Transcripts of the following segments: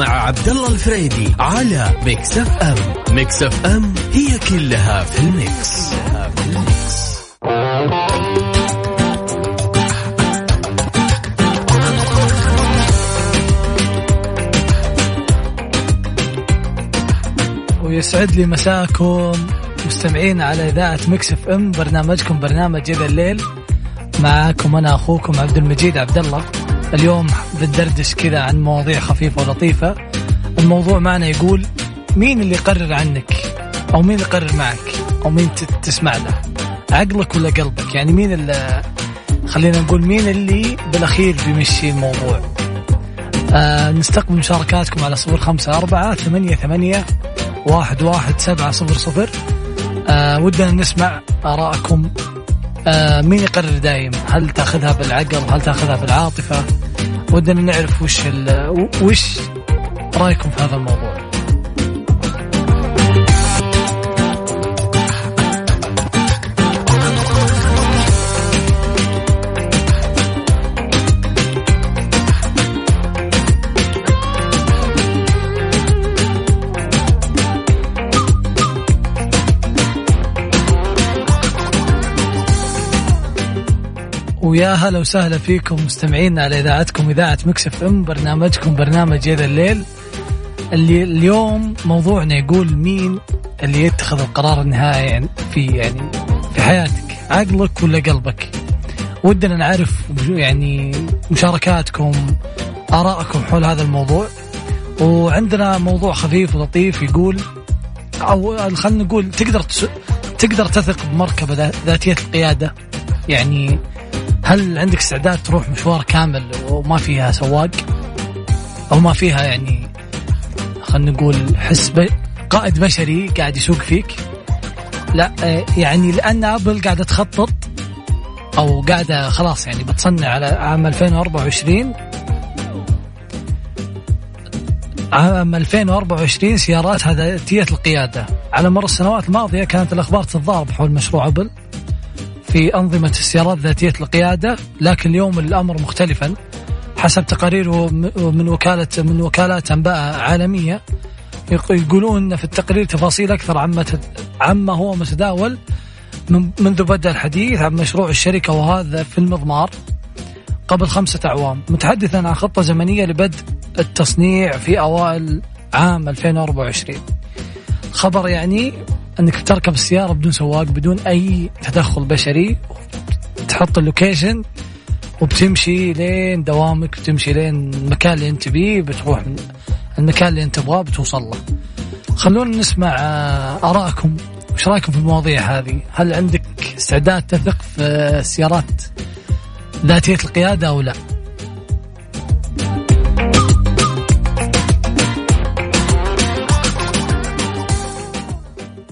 عبد الله الفريدي على Mix FM Mix FM هي كلها في ال mix, في ال mix. ويسعد لي مساكم مستمعين على إذاعة Mix FM برنامجكم برنامج يا ذا الليل. معاكم أنا أخوكم عبد المجيد عبد الله اليوم بندردش كذا عن مواضيع خفيفة ولطيفة. الموضوع معنا يقول مين اللي يقرر عنك؟ أو مين اللي يقرر معك؟ أو مين تسمع له؟ عقلك ولا قلبك؟ يعني مين اللي خلينا نقول مين اللي بالأخير بيمشي الموضوع؟ آه نستقبل مشاركاتكم على صفر خمسة أربعة ثمانية ثمانية واحد واحد سبعة صفر صفر. آه ودنا نسمع آراءكم آه مين يقرر دايم؟ هل تاخذها بالعقل؟ هل تاخذها بالعاطفة؟ ودنا نعرف وش وش رأيكم في هذا الموضوع؟ ويا هلا وسهلا فيكم مستمعين على إذاعتكم إذاعة مكسف إم برنامجكم برنامج يد الليل. اللي اليوم موضوعنا يقول مين اللي يتخذ القرار النهائي يعني في يعني في حياتك عقلك ولا قلبك؟ ودنا نعرف يعني مشاركاتكم آراءكم حول هذا الموضوع. وعندنا موضوع خفيف ولطيف يقول أو خلينا نقول تقدر تقدر تثق بمركبة ذاتية القيادة. يعني هل عندك استعداد تروح مشوار كامل وما فيها سواق؟ أو ما فيها يعني خلينا نقول حس قائد بشري قاعد يسوق فيك؟ لا آه، يعني لأن أبل قاعدة تخطط أو قاعدة خلاص يعني بتصنع على عام 2024 عام 2024 سيارات ذاتية القيادة. على مر السنوات الماضية كانت الأخبار تتضارب حول مشروع أبل. في أنظمة السيارات ذاتية القيادة لكن اليوم الأمر مختلفا. حسب تقارير من وكالة من وكالات أنباء عالمية يقولون في التقرير تفاصيل أكثر عما عما هو متداول منذ بدأ الحديث عن مشروع الشركة وهذا في المضمار قبل خمسة أعوام. متحدثا عن خطة زمنية لبدء التصنيع في أوائل عام 2024 خبر يعني أنك تركب السيارة بدون سواق بدون أي تدخل بشري تحط اللوكيشن وبتمشي لين دوامك بتمشي لين المكان اللي أنت بيه بتروح المكان اللي أنت تبغاه بتوصل له. خلونا نسمع آه، ارائكم وش رأيكم في المواضيع هذه؟ هل عندك استعداد تثق في السيارات ذاتية القيادة أو لا؟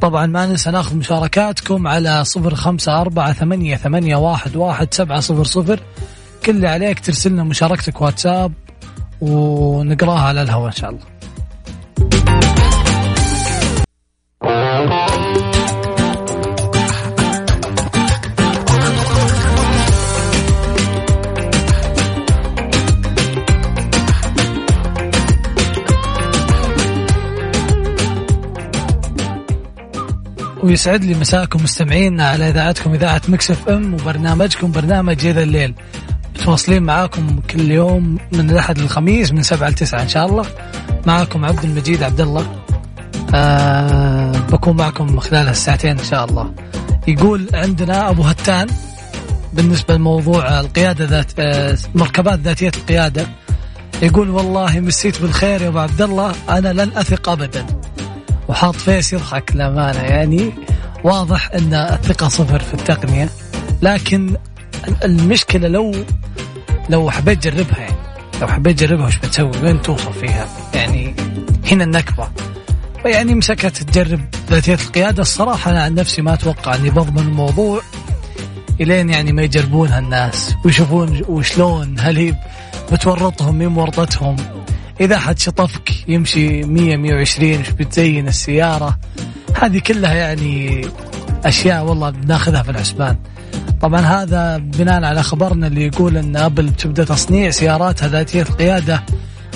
طبعا ما ننسى ناخذ مشاركاتكم على صفر خمسة أربعة ثمانية, ثمانية واحد, واحد سبعة صفر صفر. كل اللي عليك ترسل لنا مشاركتك واتساب ونقراها على الهواء إن شاء الله. ويسعد لي مساكم مستمعين على إذاعتكم إذاعة مكسف إم وبرنامجكم برنامج اذا الليل. متواصلين معاكم كل يوم من الأحد للخميس من سبعة لتسعة إن شاء الله. معاكم عبد المجيد عبد الله. آه بكون معكم خلال الساعتين إن شاء الله. يقول عندنا أبو هتان بالنسبة لموضوع القيادة ذات آه، مركبات ذاتية القيادة. يقول والله مسيت بالخير يا أبو عبد الله أنا لن أثق ابدا. وحاط فيس يضحك للأمانة. يعني واضح أن الثقة صفر في التقنية لكن المشكلة لو لو حبيت تجربها يعني. لو حبيت تجربها وش بتسوي؟ وين توصل فيها؟ يعني هنا النكبة. يعني مسكت تجرب ذاتية القيادة. الصراحة أنا عن نفسي ما أتوقع أني بضمن الموضوع إلين يعني ما يجربونها الناس ويشوفون وشلون هل هي بتورطهم مين ورطتهم. إذا حد شطفك يمشي 100 120 وش بتزين السيارة؟ هذه كلها يعني أشياء والله بناخذها في الحسبان. طبعا هذا بناء على خبرنا اللي يقول إن أبل تبدا تصنيع سياراتها ذاتية القيادة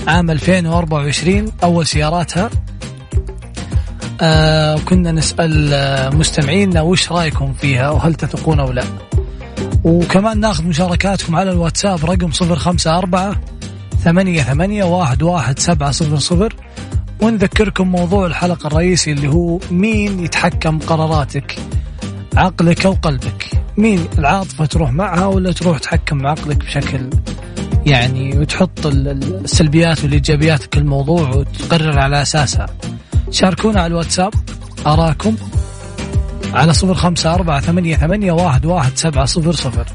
عام 2024 أول سياراتها. آه كنا نسأل آه، مستمعينا وش رأيكم فيها وهل تثقون أو لا. وكمان ناخذ مشاركاتكم على الواتساب رقم صفر خمسة أربعة ثمانية ثمانية واحد واحد سبعة صفر صفر. ونذكركم موضوع الحلقة الرئيسي اللي هو مين يتحكم قراراتك عقلك أو قلبك. مين العاطفة تروح معها ولا تروح تحكم عقلك بشكل يعني وتحط السلبيات والإيجابيات كل موضوع وتقرر على أساسها. شاركونا على الواتساب أراكم على صفر خمسة أربعة ثمانية ثمانية واحد واحد سبعة صفر صفر.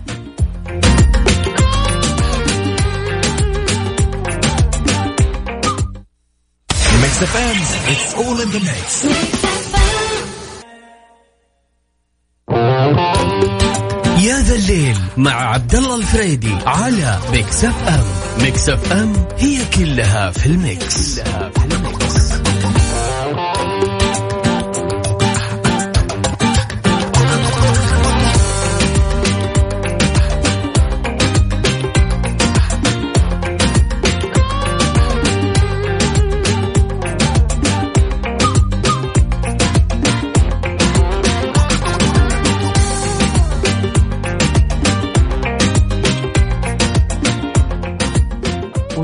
It's all in the mix. يا ذا الليل مع عبد الله الفريدي على Mix FM Mix FM هي كلها في ال mix, كلها في ال mix.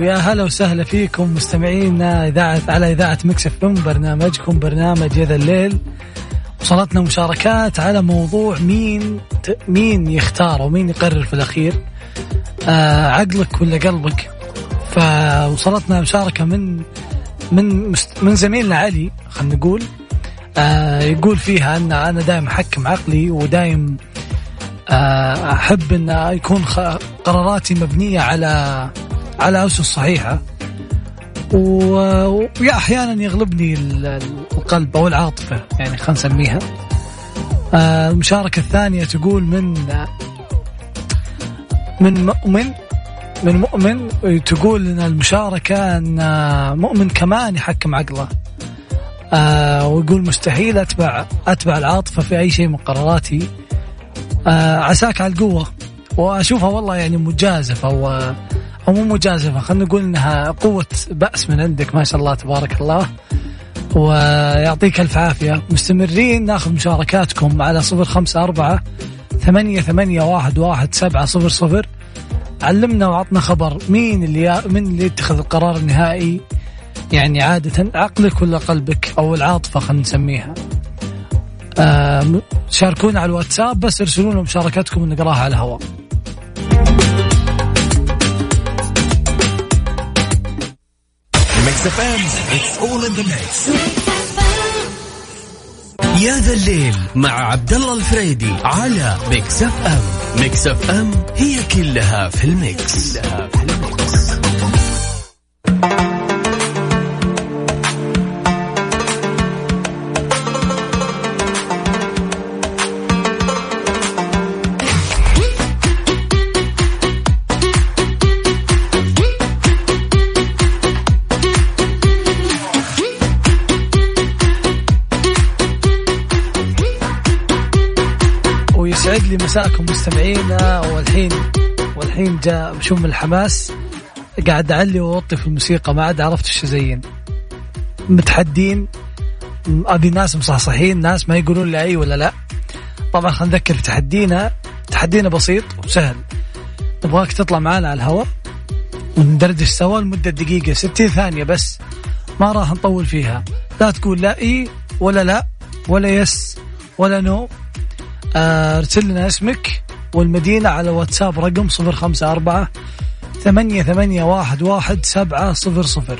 ويا هلا وسهلا فيكم مستمعينا اذاعه على إذاعة Mix FM برنامجكم برنامج يا ذا الليل. وصلتنا مشاركات على موضوع مين مين يختار ومين يقرر في الأخير. آه عقلك ولا قلبك؟ فوصلتنا مشاركة من من من زميلنا علي خلينا نقول. آه يقول فيها أن أنا دائما أحكم عقلي ودائما آه أحب أن يكون قراراتي مبنية على على أسس صحيحة ويا أحيانا يغلبني القلب أو العاطفة يعني خلينا نسميها. آه، المشاركة الثانية تقول من من مؤمن من مؤمن تقول إن المشاركة إن مؤمن كمان يحكم عقله. آه ويقول مستحيل أتبع أتبع العاطفة في أي شيء من قراراتي. آه عساك على القوة. وأشوفها والله يعني مجازفة. و أو مو مجازفة. خلينا نقول إنها قوة بأس من عندك. ما شاء الله تبارك الله. ويعطيك ألف عافية. مستمرين ناخذ مشاركاتكم على صفر خمسة أربعة ثمانية ثمانية واحد واحد سبعة صفر صفر. علمنا وعطنا خبر مين اللي من اللي يتخذ القرار النهائي. يعني عادة عقلك ولا قلبك أو العاطفة خلينا نسميها. آه شاركونا على الواتساب بس ارسلوا لنا مشاركاتكم ونقراها على الهواء. FM it's all in the mix يا ذا الليل مع عبد الله الفريدي على Mix FM Mix FM هي كلها في ال mix, كلها في ال mix. مساءكم مستمعينا والحين والحين جاء من الحماس. قاعد أعلي وأوطي في الموسيقى ما عاد عرفت إيش أزين. متحدين ابي ناس مصحصحين ناس ما يقولون لي أي ولا لا. طبعا خلينا نذكر في تحدينا. تحدينا بسيط وسهل. نبغاك تطلع معنا على الهواء وندردش سوا لمدة دقيقة 60 ثانية بس. ما راح نطول فيها. لا تقول لا إي ولا لا ولا يس ولا نو. أرسل لنا اسمك والمدينة على واتساب رقم صفر خمسة أربعة ثمانية ثمانية واحد واحد سبعة صفر صفر.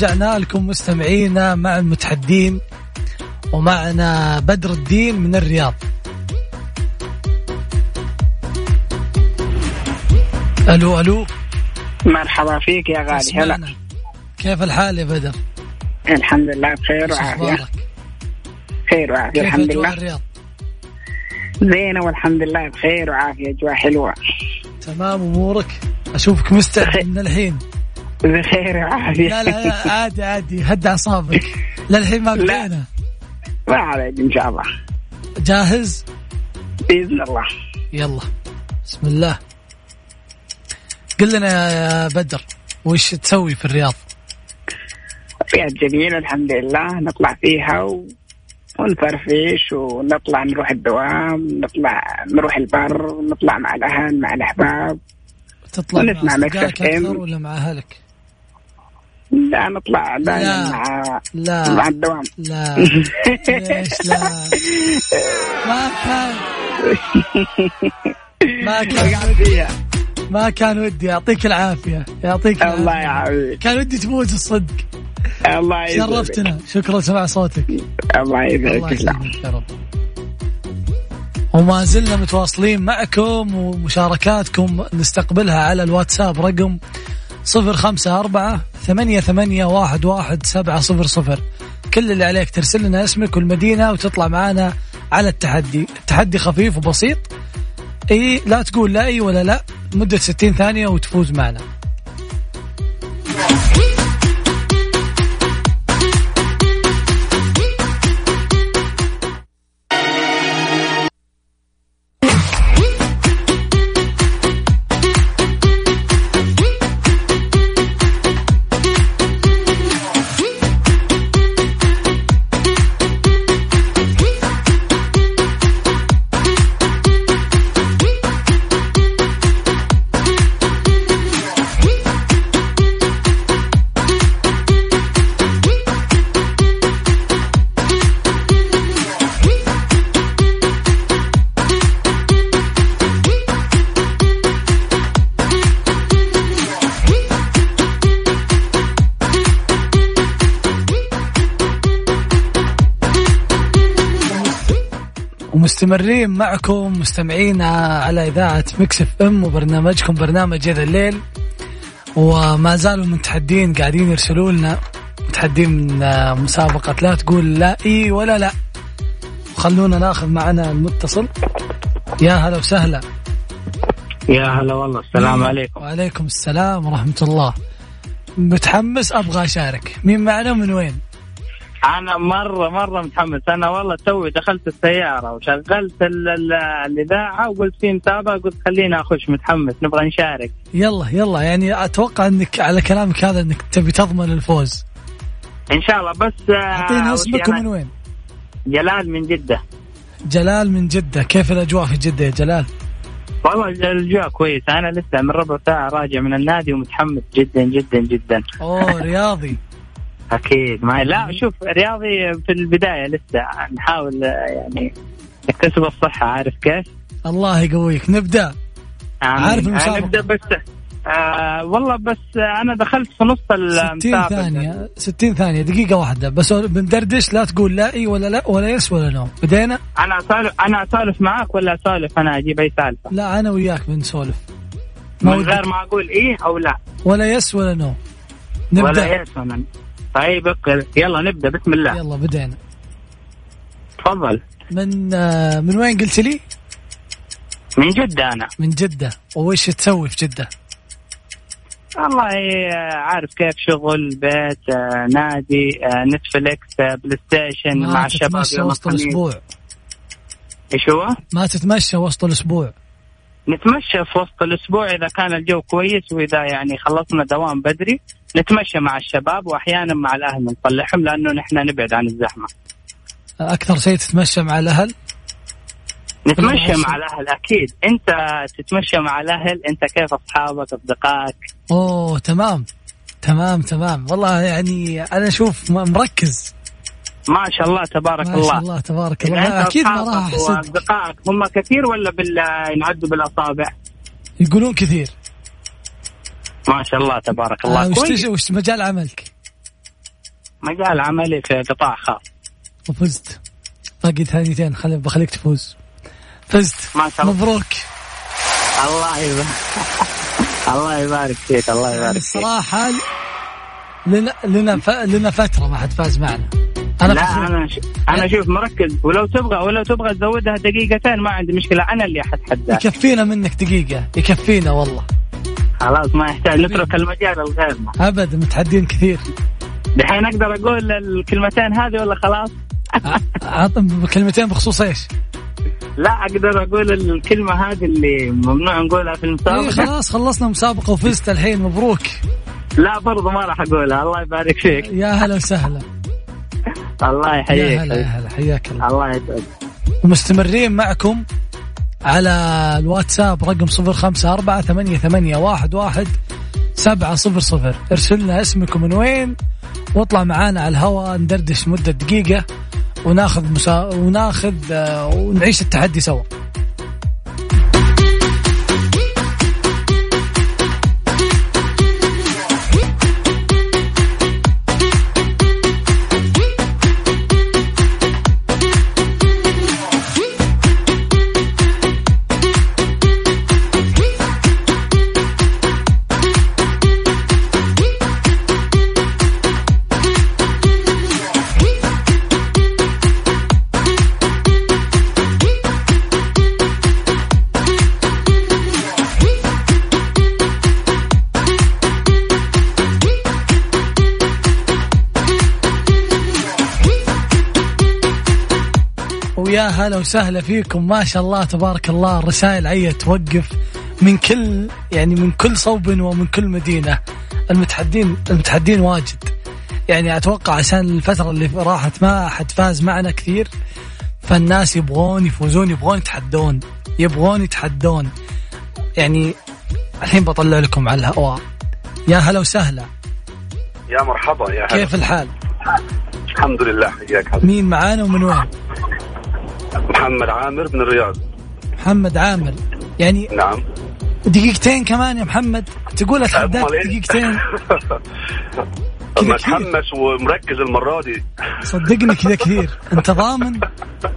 رجعنا لكم مستمعينا مع المتحدين ومعنا بدر الدين من الرياض. ألو ألو. مرحبا فيك يا غالي هلا. كيف الحال يا بدر؟ الحمد لله بخير وعافية. خير وعافية الحمد لله. الرياض؟ زينة والحمد لله بخير وعافية أجواء حلوة. تمام أمورك؟ أشوفك مستعد من الحين. بخير وعافية. لا لا عادي عادي. هد أعصابك. للحين ما بدينا ما عليك إن شاء الله. جاهز؟ بإذن الله. يلا. بسم الله. قل لنا يا بدر وش تسوي في الرياض؟ رياض جميلة الحمد لله. نطلع فيها و... ونفرفش ونطلع نروح الدوام نطلع نروح البر نطلع مع الأهل مع الأحباب. تطلع مع أصدقائك أكثر ولا مع أهلك؟ لا نطلع دائما مع لا مع الدوام لا. ليش لا؟ ما كان. ما كان ودي. ما كان ودي. يعطيك العافية. يعطيك الله يعافيك. كان ودي تموت الصدق. الله يسعدك شرفتنا. شكرا سمع صوتك. الله يسعدك يا رب. وما زلنا متواصلين معكم ومشاركاتكم نستقبلها على الواتساب رقم صفر خمسة أربعة ثمانية ثمانية واحد واحد سبعة صفر صفر. كل اللي عليك ترسل لنا اسمك والمدينة وتطلع معنا على التحدي. التحدي خفيف وبسيط. إي لا تقول لا إي ولا لا. مدة ستين ثانية وتفوز معنا. مستمرين معكم مستمعينا على إذاعة Mix FM وبرنامجكم برنامج هذا الليل. وما زالوا متحدين قاعدين يرسلوا لنا متحدين من مسابقة. لا تقول لا إي ولا لا. خلونا ناخذ معنا المتصل. يا هلا وسهلا. يا هلا والله السلام عليكم. وعليكم السلام ورحمة الله. متحمس أبغى أشارك. مين معنا؟ ومن وين؟ أنا مره مرة متحمس. أنا والله توي دخلت السيارة وشغلت الإذاعة وقلت في متابعة قلت خليني أخش متحمس نبغى نشارك. يلا يلا. يعني أتوقع إنك على كلامك هذا إنك تبي تضمن الفوز. إن شاء الله. بس آه، اعطينا أسمك ومن وين؟ جلال من جدة. جلال من جدة. كيف الأجواء في جدة يا جلال؟ والله الأجواء كويسة. أنا لسه من ربع ساعة راجع من النادي ومتحمس جدا جدا جدا. أوه رياضي. أكيد. ما لا شوف رياضي في البداية لسه نحاول يعني نكتسب الصحة. عارف كيف؟ الله يقويك. نبدأ. عارف المسابقة؟ نبدأ بس آه والله بس أنا دخلت في نص المسابقه 60 ثانية. 60 ثانية. دقيقة واحدة. بس بندردش لا تقول لا إي ولا لا ولا yes ولا no. بدينا؟ أنا اسولف أنا أسولف معك ولا أسولف أنا؟ أجيب أي سالفة. لا أنا وياك بنسولف. من غير ما أقول إيه أو لا. ولا yes ولا no. نبدأ. ولا yes ولا طيب يلا نبدأ. بسم الله. يلا بدينا تفضل. من آه، من وين قلت لي؟ من جدة أنا. من جدة. وش تسوي في جدة؟ والله آه، عارف كيف؟ شغل بيت آه، نادي Netflix PlayStation مع الشباب يوم وسط الأسبوع. إيش هو؟ ما تتمشى وسط الأسبوع. نتمشى في وسط الأسبوع إذا كان الجو كويس وإذا يعني خلصنا دوام بدري. نتمشى مع الشباب وأحيانا مع الأهل نطلعهم لأنه نحن نبعد عن الزحمة. أكثر شيء تتمشى مع الأهل؟ نتمشى مع الأهل أكيد. أنت تتمشى مع الأهل أنت كيف أصحابك أصدقائك؟ أوه تمام. تمام تمام. والله يعني أنا أشوف مركز. ما شاء الله تبارك ما الله. ما شاء الله تبارك الله. أكيد ما راح احسد اصدقائك هم كثير ولا بال ينعدوا بالأصابع؟ يقولون كثير. ما شاء الله تبارك الله. آه وش, وش مجال عملك؟ مجال عملي في قطاع خاص. وفزت. باقي ثانيتين خلي بخليك تفوز. فزت. ما شاء الله. مبروك. الله يبارك. الله يبارك فيك الله يبارك فيك. الصراحة لنا لنا ف... لنا فترة ما حد فاز معنا. أنا لا أنا ش... أنا شوف مركز. ولو تبغى ولو تبغى تزودها دقيقتين ما عندي مشكلة. أنا اللي حتحدى يكفينا منك دقيقة. يكفينا والله. خلاص ما يحتاج نترك المجال لغيرنا ابدا متحدين كثير. دحين أقدر أقول الكلمتين هذه ولا خلاص؟ عطم كلمتين بخصوص إيش؟ لا أقدر أقول الكلمة هذه اللي ممنوع نقولها في المسابقة. إيه خلاص خلصنا مسابقة وفزت الحين مبروك. لا برضه ما راح أقولها. الله يبارك فيك. يا هلا وسهلا. الله يحييك. يا هلا يا هلا. حياك الله. الله يسعدك. ومستمرين معكم على الواتساب رقم صفر خمسة أربعة ثمانية, ثمانية واحد, واحد سبعة صفر صفر. ارسلنا اسمكم من وين واطلع معانا على الهواء ندردش مدة دقيقة وناخذ مسا... وناخذ آه، ونعيش التحدي سوا. ويا هلا وسهلا فيكم. ما شاء الله تبارك الله. الرسائل عية توقف من كل يعني من كل صوب ومن كل مدينة. المتحدين المتحدين واجد. يعني أتوقع عشان الفترة اللي راحت ما حد فاز معنا كثير. فالناس يبغون يفوزون يبغون يتحدون يبغون يتحدون. يعني الحين بطلع لكم على الهواء. يا هلا وسهلا. يا مرحبا يا هلا. كيف الحال؟ الحمد لله حياك مين معانا ومن وين؟ محمد عامر من الرياض. محمد عامر. يعني نعم. دقيقتين كمان يا محمد. تقول أتحداك؟ دقيقتين. متحمس ومركز المرة دي. صدقني كذا كثير. أنت ضامن؟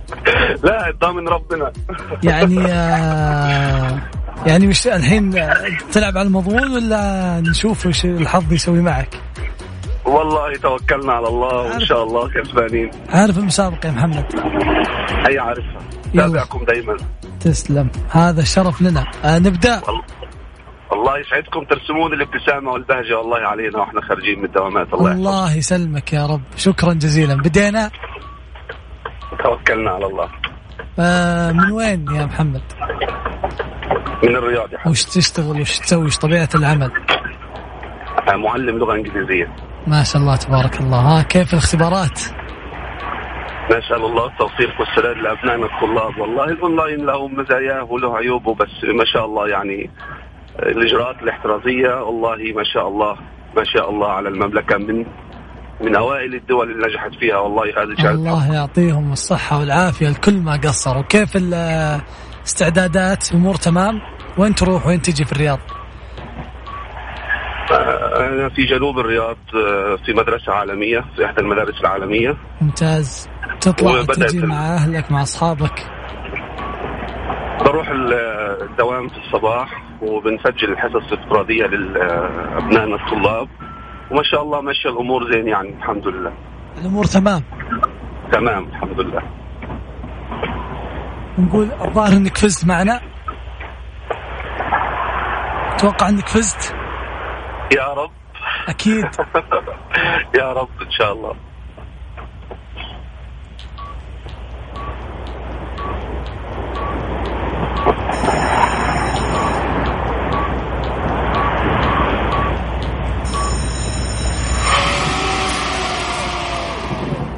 لا ضامن ربنا. يعني آه يعني مش الحين تلعب على المضمون ولا نشوف وش الحظ يسوي معك؟ والله توكلنا على الله وإن شاء الله كسبانين. عارف المسابقة يا محمد؟ أي عارفها. تابعكم دائما تسلم. هذا الشرف لنا. آه نبدأ. الله يسعدكم ترسمون الابتسامة والبهجة. والله علينا وإحنا خارجين من الدوامات. الله الله يسلمك يا رب. شكرا جزيلا. بدينا؟ توكلنا على الله. آه من وين يا محمد؟ من الرياض يا حبيبي. وش تشتغل؟ وش تسوي؟ وش طبيعة العمل؟ آه، معلم لغة إنجليزية. ما شاء الله تبارك الله. ها كيف الاختبارات؟ نسأل الله التوفيق والسداد لأبنائنا الطلاب. والله الأونلاين له مزاياه وله عيوبه بس ما شاء الله يعني الإجراءات الاحترازية والله ما شاء الله ما شاء الله على المملكة من من أوائل الدول اللي نجحت فيها. والله هذه شهادة الله يعطيهم الصحة والعافية الكل ما قصروا. كيف الاستعدادات أمور تمام؟ وين تروح؟ وين تجي في الرياض؟ أنا في جنوب الرياض آه، في مدرسة عالمية في إحدى المدارس العالمية. ممتاز. تطلع تجي مع أهلك مع أصحابك. بروح الدوام في الصباح وبنسجل الحصص الافتراضية لأبنائنا الطلاب. وما شاء الله ماشية الأمور زين يعني الحمد لله. الأمور تمام؟ تمام الحمد لله. نقول الظاهر إنك فزت معنا. أتوقع إنك فزت. يا رب. أكيد. يا رب إن شاء الله.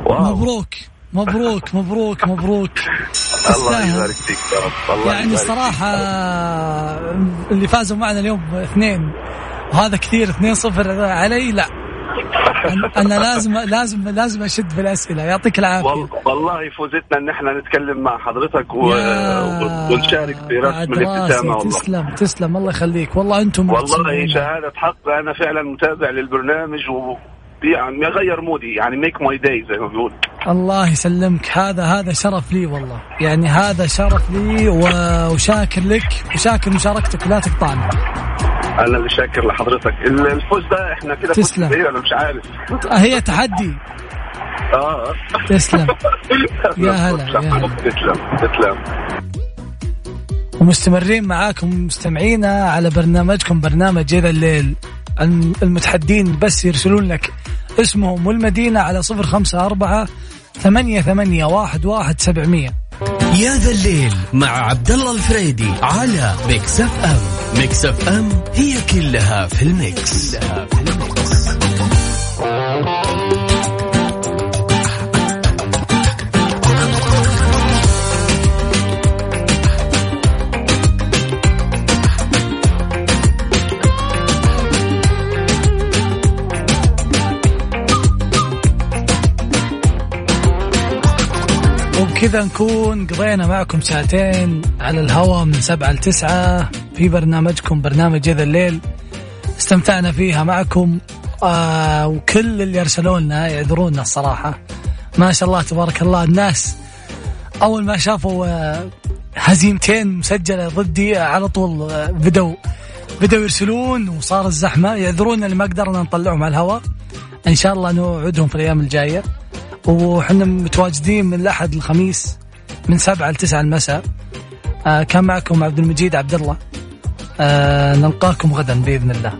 واو. مبروك. مبروك مبروك مبروك. الله. يبارك فيك يا رب. الله يعني يبارك فيك. صراحة اللي فازوا معنا اليوم اثنين. وهذا كثير اثنين صفر علي؟ لا. أنا لازم لازم لازم أشد في الأسئلة. يعطيك العافية. وال- والله فوزتنا إن إحنا نتكلم مع حضرتك و... ونشارك في رسم الابتسامة. والله. تسلم تسلم. الله يخليك. والله أنتم والله. شهادة حق. أنا فعلا متابع للبرنامج و يعني يغير مودي. يعني make my day زي ما بيقول الله يسلمك. هذا هذا شرف لي والله. يعني هذا شرف لي وشاكر لك. وشاكر مشاركتك. لا تقطعنا. أنا اللي شاكر لحضرتك. ال- الفوز ده إحنا كده فوز تسلم. كبير أنا مش عارف. هي تحدي. آه. تسلم. يا هلا، يا هلا. تسلم تسلم ومستمرين معاكم مستمعينا على برنامجكم برنامج هذا الليل الم- المتحدين بس يرسلون لك اسمهم والمدينة على صفر خمسة أربعة ثمانية ثمانية واحد واحد سبعمية. يا ذا الليل مع عبد الله الفريدي على Mix FM. Mix FM هي كلها في ال mix, كلها في ال mix. وبكذا نكون قضينا معكم ساعتين على الهواء من سبعة لتسعة في برنامجكم برنامج إذا الليل استمتعنا فيها معكم آه وكل اللي أرسلوا لنا يعذرونا الصراحة. ما شاء الله تبارك الله الناس أول ما شافوا آه هزيمتين مسجلة ضدي على طول آه بدوا بدوا يرسلون وصار الزحمة يعذرونا اللي ما قدرنا نطلعهم على الهواء. إن شاء الله نوعدهم في الأيام الجاية. وحنا متواجدين من الأحد الخميس من سبعة لتسعة المساء. آه كان معكم عبد المجيد عبد الله. آه نلقاكم غدا بإذن الله.